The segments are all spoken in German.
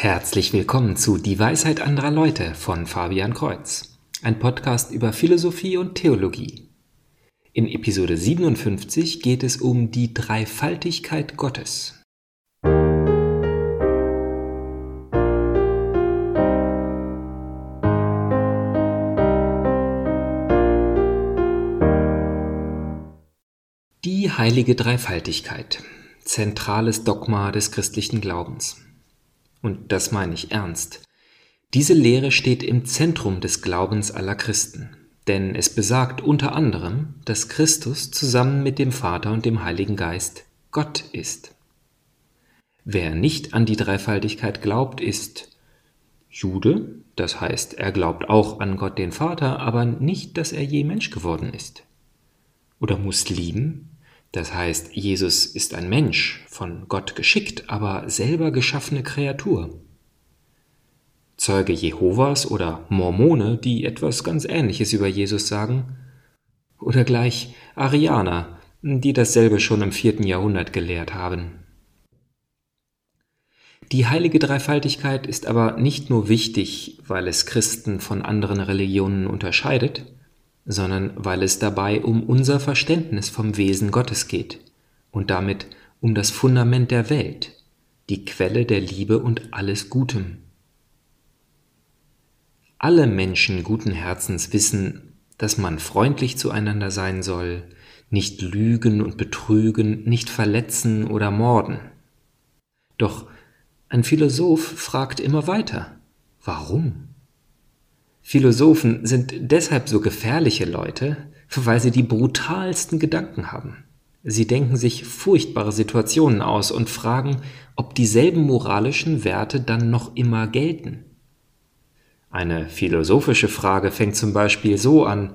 Herzlich willkommen zu Die Weisheit anderer Leute von Fabian Kreuz, ein Podcast über Philosophie und Theologie. In Episode 57 geht es um die Dreifaltigkeit Gottes. Die heilige Dreifaltigkeit, zentrales Dogma des christlichen Glaubens. Und das meine ich ernst. Diese Lehre steht im Zentrum des Glaubens aller Christen, denn es besagt unter anderem, dass Christus zusammen mit dem Vater und dem Heiligen Geist Gott ist. Wer nicht an die Dreifaltigkeit glaubt, ist Jude, das heißt, er glaubt auch an Gott den Vater, aber nicht, dass er je Mensch geworden ist. Oder Muslim, das heißt, Jesus ist ein Mensch, von Gott geschickt, aber selber geschaffene Kreatur. Zeuge Jehovas oder Mormone, die etwas ganz Ähnliches über Jesus sagen, oder gleich Arianer, die dasselbe schon im vierten Jahrhundert gelehrt haben. Die heilige Dreifaltigkeit ist aber nicht nur wichtig, weil es Christen von anderen Religionen unterscheidet, sondern weil es dabei um unser Verständnis vom Wesen Gottes geht und damit um das Fundament der Welt, die Quelle der Liebe und alles Gutem. Alle Menschen guten Herzens wissen, dass man freundlich zueinander sein soll, nicht lügen und betrügen, nicht verletzen oder morden. Doch ein Philosoph fragt immer weiter, warum? Philosophen sind deshalb so gefährliche Leute, weil sie die brutalsten Gedanken haben. Sie denken sich furchtbare Situationen aus und fragen, ob dieselben moralischen Werte dann noch immer gelten. Eine philosophische Frage fängt zum Beispiel so an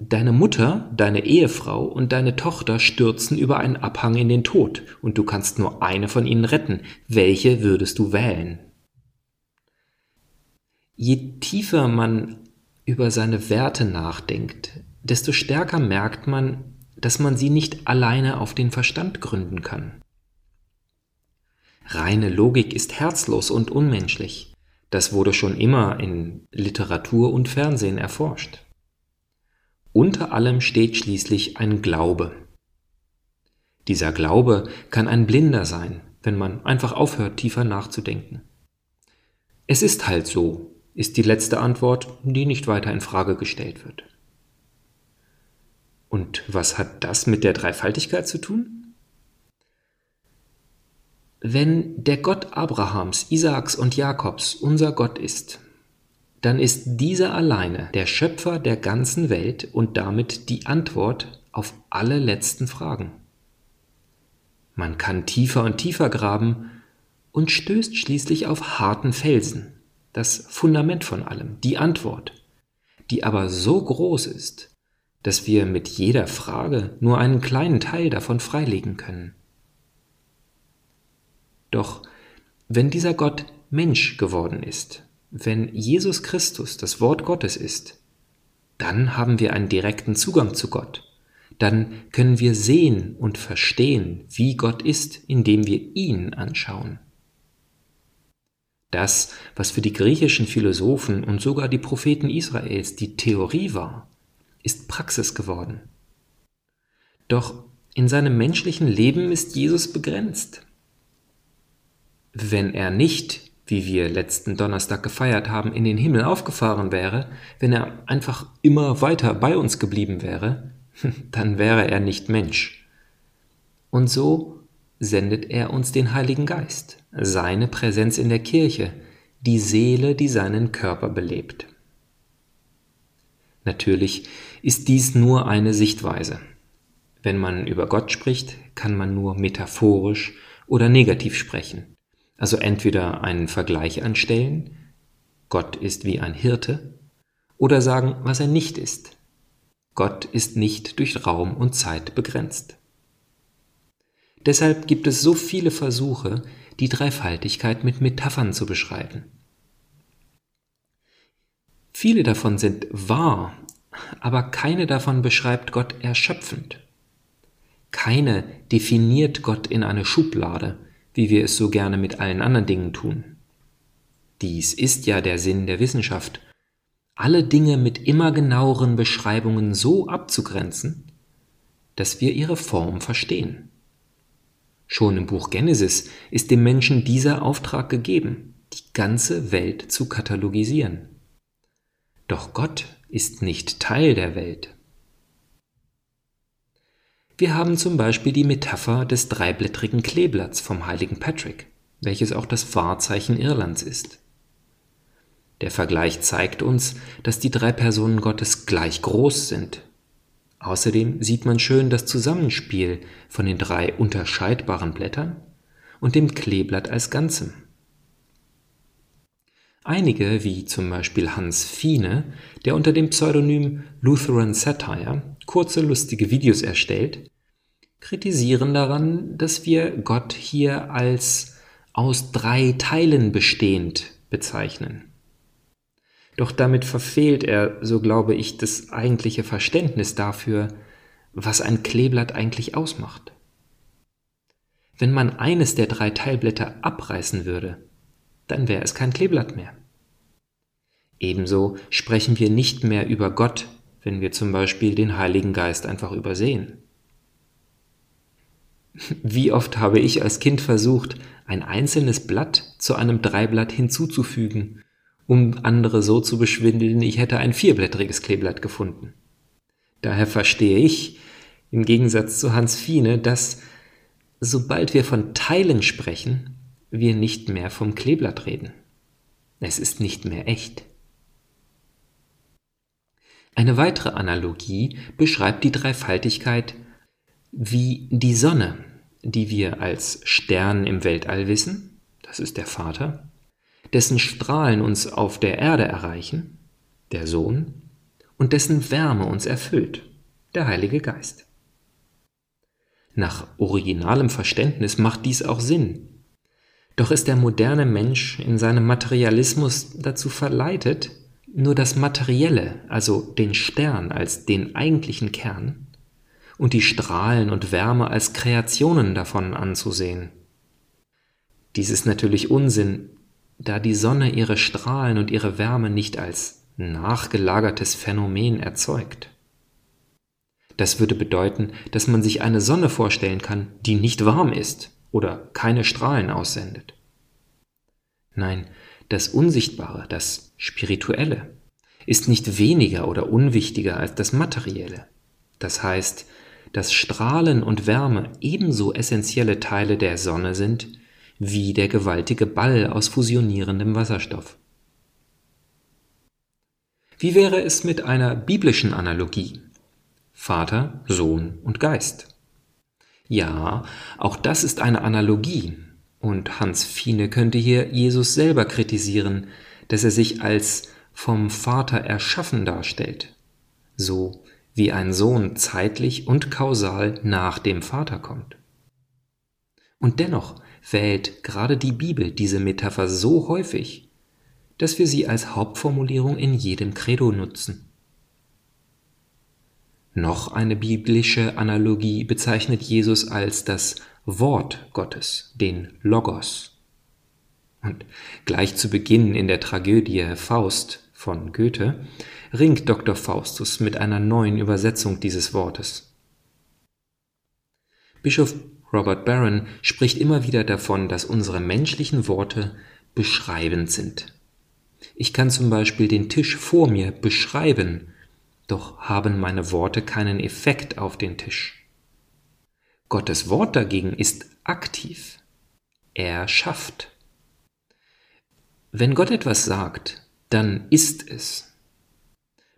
Deine Mutter, deine Ehefrau und deine Tochter stürzen über einen Abhang in den Tod, und du kannst nur eine von ihnen retten. Welche würdest du wählen? Je tiefer man über seine Werte nachdenkt, desto stärker merkt man, dass man sie nicht alleine auf den Verstand gründen kann. Reine Logik ist herzlos und unmenschlich. Das wurde schon immer in Literatur und Fernsehen erforscht. Unter allem steht schließlich ein Glaube. Dieser Glaube kann ein Blinder sein, wenn man einfach aufhört, tiefer nachzudenken. Es ist halt so, ist die letzte Antwort, die nicht weiter in Frage gestellt wird. Und was hat das mit der Dreifaltigkeit zu tun? Wenn der Gott Abrahams, Isaaks und Jakobs unser Gott ist, dann ist dieser alleine der Schöpfer der ganzen Welt und damit die Antwort auf alle letzten Fragen. Man kann tiefer und tiefer graben und stößt schließlich auf harten Felsen das Fundament von allem, die Antwort, die aber so groß ist, dass wir mit jeder Frage nur einen kleinen Teil davon freilegen können. Doch wenn dieser Gott Mensch geworden ist, wenn Jesus Christus das Wort Gottes ist, dann haben wir einen direkten Zugang zu Gott. Dann können wir sehen und verstehen, wie Gott ist, indem wir ihn anschauen. Das, was für die griechischen Philosophen und sogar die Propheten Israels die Theorie war, ist Praxis geworden. Doch in seinem menschlichen Leben ist Jesus begrenzt. Wenn er nicht, wie wir letzten Donnerstag gefeiert haben, in den Himmel aufgefahren wäre, wenn er einfach immer weiter bei uns geblieben wäre, dann wäre er nicht Mensch. Und so sendet er uns den Heiligen Geist, seine Präsenz in der Kirche, die Seele, die seinen Körper belebt. Natürlich ist dies nur eine Sichtweise. Wenn man über Gott spricht, kann man nur metaphorisch oder negativ sprechen. Also entweder einen Vergleich anstellen, Gott ist wie ein Hirte, oder sagen, was er nicht ist. Gott ist nicht durch Raum und Zeit begrenzt. Deshalb gibt es so viele Versuche, die Dreifaltigkeit mit Metaphern zu beschreiben. Viele davon sind wahr, aber keine davon beschreibt Gott erschöpfend. Keine definiert Gott in eine Schublade, wie wir es so gerne mit allen anderen Dingen tun. dies ist ja der Sinn der Wissenschaft, alle Dinge mit immer genaueren Beschreibungen so abzugrenzen, dass wir ihre Form verstehen. Schon im Buch Genesis ist dem Menschen dieser Auftrag gegeben, die ganze Welt zu katalogisieren. Doch Gott ist nicht Teil der Welt. Wir haben zum Beispiel die Metapher des dreiblättrigen Kleeblatts vom heiligen Patrick, welches auch das Wahrzeichen Irlands ist. Der Vergleich zeigt uns, dass die drei Personen Gottes gleich groß sind. Außerdem sieht man schön das Zusammenspiel von den drei unterscheidbaren Blättern und dem Kleeblatt als Ganzem. Einige, wie zum Beispiel Hans Fiene, der unter dem Pseudonym Lutheran Satire kurze lustige Videos erstellt, kritisieren daran, dass wir Gott hier als aus drei Teilen bestehend bezeichnen. Doch damit verfehlt er, so glaube ich, das eigentliche Verständnis dafür, was ein Kleeblatt eigentlich ausmacht. Wenn man eines der drei Teilblätter abreißen würde, dann wäre es kein Kleeblatt mehr. Ebenso sprechen wir nicht mehr über Gott, wenn wir zum Beispiel den Heiligen Geist einfach übersehen. Wie oft habe ich als Kind versucht, ein einzelnes Blatt zu einem Dreiblatt hinzuzufügen um andere so zu beschwindeln, ich hätte ein vierblättriges Kleeblatt gefunden. Daher verstehe ich, im Gegensatz zu Hans Fiene, dass sobald wir von Teilen sprechen, wir nicht mehr vom Kleeblatt reden. Es ist nicht mehr echt. Eine weitere Analogie beschreibt die Dreifaltigkeit wie die Sonne, die wir als Stern im Weltall wissen, das ist der Vater, dessen Strahlen uns auf der Erde erreichen, der Sohn, und dessen Wärme uns erfüllt, der Heilige Geist. Nach originalem Verständnis macht dies auch Sinn. Doch ist der moderne Mensch in seinem Materialismus dazu verleitet, nur das Materielle, also den Stern als den eigentlichen Kern, und die Strahlen und Wärme als Kreationen davon anzusehen. Dies ist natürlich Unsinn, da die Sonne ihre Strahlen und ihre Wärme nicht als nachgelagertes Phänomen erzeugt. Das würde bedeuten, dass man sich eine Sonne vorstellen kann, die nicht warm ist oder keine Strahlen aussendet. Nein, das Unsichtbare, das Spirituelle, ist nicht weniger oder unwichtiger als das Materielle. Das heißt, dass Strahlen und Wärme ebenso essentielle Teile der Sonne sind wie der gewaltige Ball aus fusionierendem Wasserstoff. Wie wäre es mit einer biblischen Analogie? Vater, Sohn und Geist. Ja, auch das ist eine Analogie, und Hans Fiene könnte hier Jesus selber kritisieren, dass er sich als vom Vater erschaffen darstellt, so wie ein Sohn zeitlich und kausal nach dem Vater kommt. Und dennoch wählt gerade die Bibel diese Metapher so häufig, dass wir sie als Hauptformulierung in jedem Credo nutzen. Noch eine biblische Analogie bezeichnet Jesus als das Wort Gottes, den Logos. Und gleich zu Beginn in der Tragödie Faust von Goethe ringt Dr. Faustus mit einer neuen Übersetzung dieses Wortes. Bischof Robert Barron spricht immer wieder davon, dass unsere menschlichen Worte beschreibend sind. Ich kann zum Beispiel den Tisch vor mir beschreiben, doch haben meine Worte keinen Effekt auf den Tisch. Gottes Wort dagegen ist aktiv. Er schafft. Wenn Gott etwas sagt, dann ist es.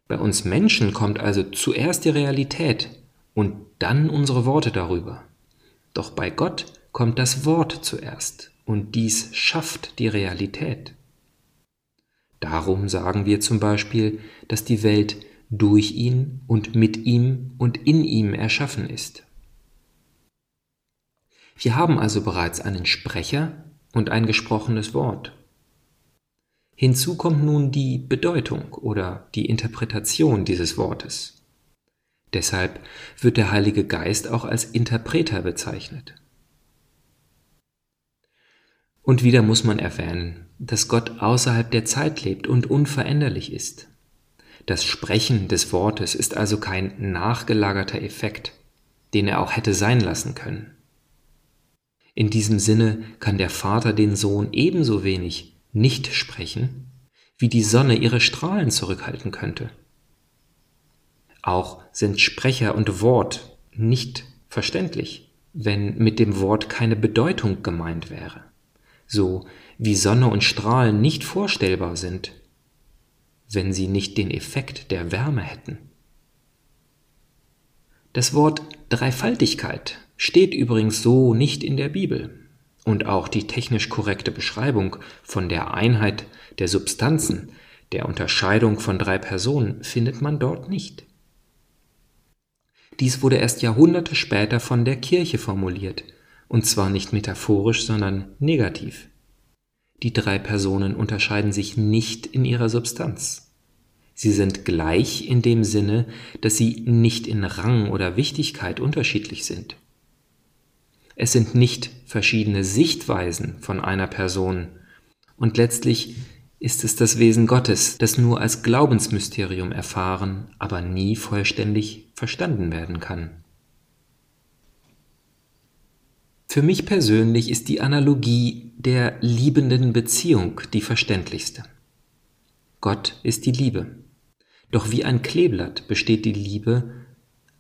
Bei uns Menschen kommt also zuerst die Realität und dann unsere Worte darüber. Doch bei Gott kommt das Wort zuerst und dies schafft die Realität. Darum sagen wir zum Beispiel, dass die Welt durch ihn und mit ihm und in ihm erschaffen ist. Wir haben also bereits einen Sprecher und ein gesprochenes Wort. Hinzu kommt nun die Bedeutung oder die Interpretation dieses Wortes. Deshalb wird der Heilige Geist auch als Interpreter bezeichnet. Und wieder muss man erwähnen, dass Gott außerhalb der Zeit lebt und unveränderlich ist. Das Sprechen des Wortes ist also kein nachgelagerter Effekt, den er auch hätte sein lassen können. In diesem Sinne kann der Vater den Sohn ebenso wenig nicht sprechen, wie die Sonne ihre Strahlen zurückhalten könnte. Auch sind Sprecher und Wort nicht verständlich, wenn mit dem Wort keine Bedeutung gemeint wäre, so wie Sonne und Strahlen nicht vorstellbar sind, wenn sie nicht den Effekt der Wärme hätten. Das Wort Dreifaltigkeit steht übrigens so nicht in der Bibel. Und auch die technisch korrekte Beschreibung von der Einheit der Substanzen, der Unterscheidung von drei Personen, findet man dort nicht. Dies wurde erst Jahrhunderte später von der Kirche formuliert, und zwar nicht metaphorisch, sondern negativ. Die drei Personen unterscheiden sich nicht in ihrer Substanz. Sie sind gleich in dem Sinne, dass sie nicht in Rang oder Wichtigkeit unterschiedlich sind. Es sind nicht verschiedene Sichtweisen von einer Person. Und letztlich ist es das Wesen Gottes, das nur als Glaubensmysterium erfahren, aber nie vollständig verstanden werden kann. Für mich persönlich ist die Analogie der liebenden Beziehung die verständlichste. Gott ist die Liebe. Doch wie ein Kleeblatt besteht die Liebe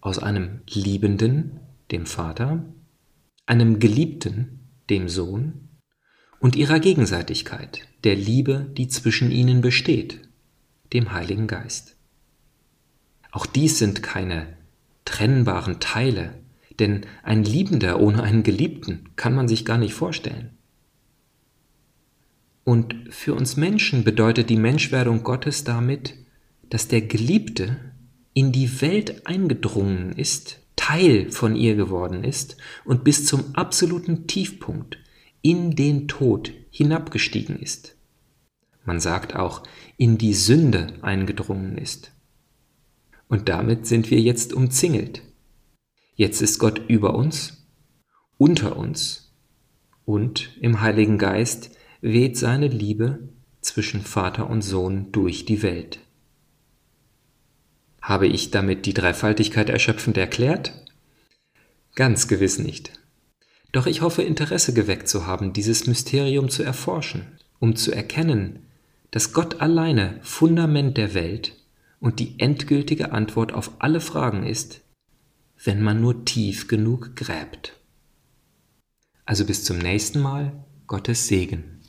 aus einem Liebenden, dem Vater, einem Geliebten, dem Sohn, und ihrer Gegenseitigkeit, der Liebe, die zwischen ihnen besteht, dem Heiligen Geist. Auch dies sind keine trennbaren Teile, denn ein Liebender ohne einen Geliebten kann man sich gar nicht vorstellen. Und für uns Menschen bedeutet die Menschwerdung Gottes damit, dass der Geliebte in die Welt eingedrungen ist Teil von ihr geworden ist und bis zum absoluten Tiefpunkt in den Tod hinabgestiegen ist. Man sagt auch, in die Sünde eingedrungen ist. Und damit sind wir jetzt umzingelt. Jetzt ist Gott über uns, unter uns und im Heiligen Geist weht seine Liebe zwischen Vater und Sohn durch die Welt. Habe ich damit die Dreifaltigkeit erschöpfend erklärt? Ganz gewiss nicht. Doch ich hoffe Interesse geweckt zu haben, dieses Mysterium zu erforschen, um zu erkennen, dass Gott alleine Fundament der Welt und die endgültige Antwort auf alle Fragen ist, wenn man nur tief genug gräbt. Also bis zum nächsten Mal, Gottes Segen.